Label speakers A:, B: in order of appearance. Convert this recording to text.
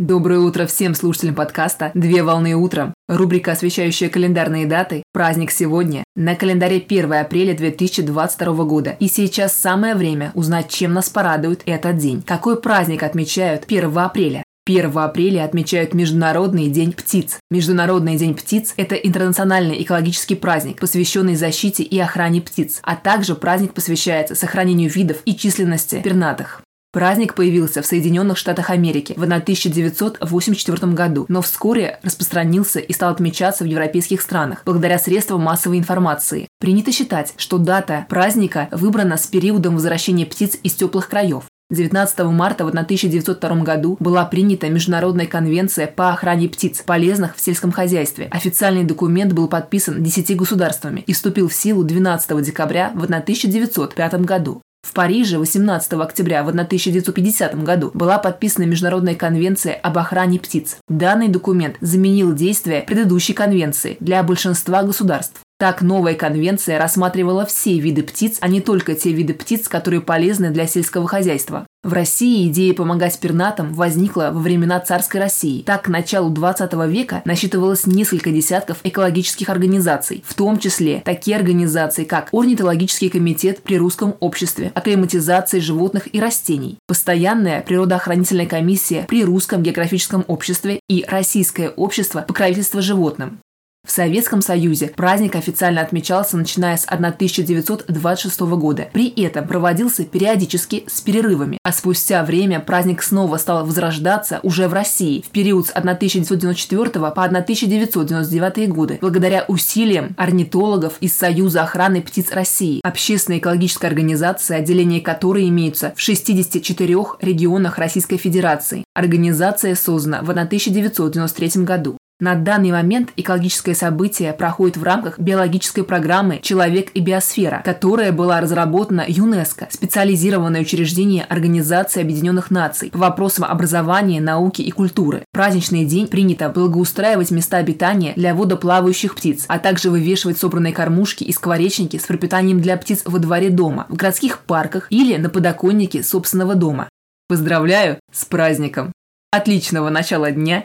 A: Доброе утро всем слушателям подкаста «Две волны утром». Рубрика, освещающая календарные даты. Праздник сегодня. На календаре 1 апреля 2022 года. И сейчас самое время узнать, чем нас порадует этот день. Какой праздник отмечают 1 апреля? 1 апреля отмечают Международный день птиц. Международный день птиц – это интернациональный экологический праздник, посвященный защите и охране птиц, а также праздник посвящается сохранению видов и численности пернатых. Праздник появился в Соединенных Штатах Америки в 1984 году, но вскоре распространился и стал отмечаться в европейских странах благодаря средствам массовой информации. Принято считать, что дата праздника выбрана с периодом возвращения птиц из теплых краев. 19 марта в 1902 году была принята Международная конвенция по охране птиц, полезных в сельском хозяйстве. Официальный документ был подписан 10 государствами и вступил в силу 12 декабря в 1905 году. В Париже 18 октября в 1950 году была подписана Международная конвенция об охране птиц. Данный документ заменил действия предыдущей конвенции для большинства государств. Так, новая конвенция рассматривала все виды птиц, а не только те виды птиц, которые полезны для сельского хозяйства. В России идея помогать пернатам возникла во времена царской России. Так, к началу 20 века насчитывалось несколько десятков экологических организаций, в том числе такие организации, как Орнитологический комитет при русском обществе, акклиматизации животных и растений, Постоянная природоохранительная комиссия при русском географическом обществе и Российское общество покровительства животным. В Советском Союзе праздник официально отмечался начиная с 1926 года. При этом проводился периодически с перерывами, а спустя время праздник снова стал возрождаться уже в России в период с 1994 по 1999 годы благодаря усилиям орнитологов из Союза охраны птиц России, общественной экологической организации, отделения которой имеются в 64 регионах Российской Федерации. Организация создана в 1993 году. На данный момент экологическое событие проходит в рамках биологической программы «Человек и биосфера», которая была разработана ЮНЕСКО, специализированное учреждение Организации Объединенных Наций по вопросам образования, науки и культуры. Праздничный день принято благоустраивать места обитания для водоплавающих птиц, а также вывешивать собранные кормушки и скворечники с пропитанием для птиц во дворе дома, в городских парках или на подоконнике собственного дома. Поздравляю с праздником! Отличного начала дня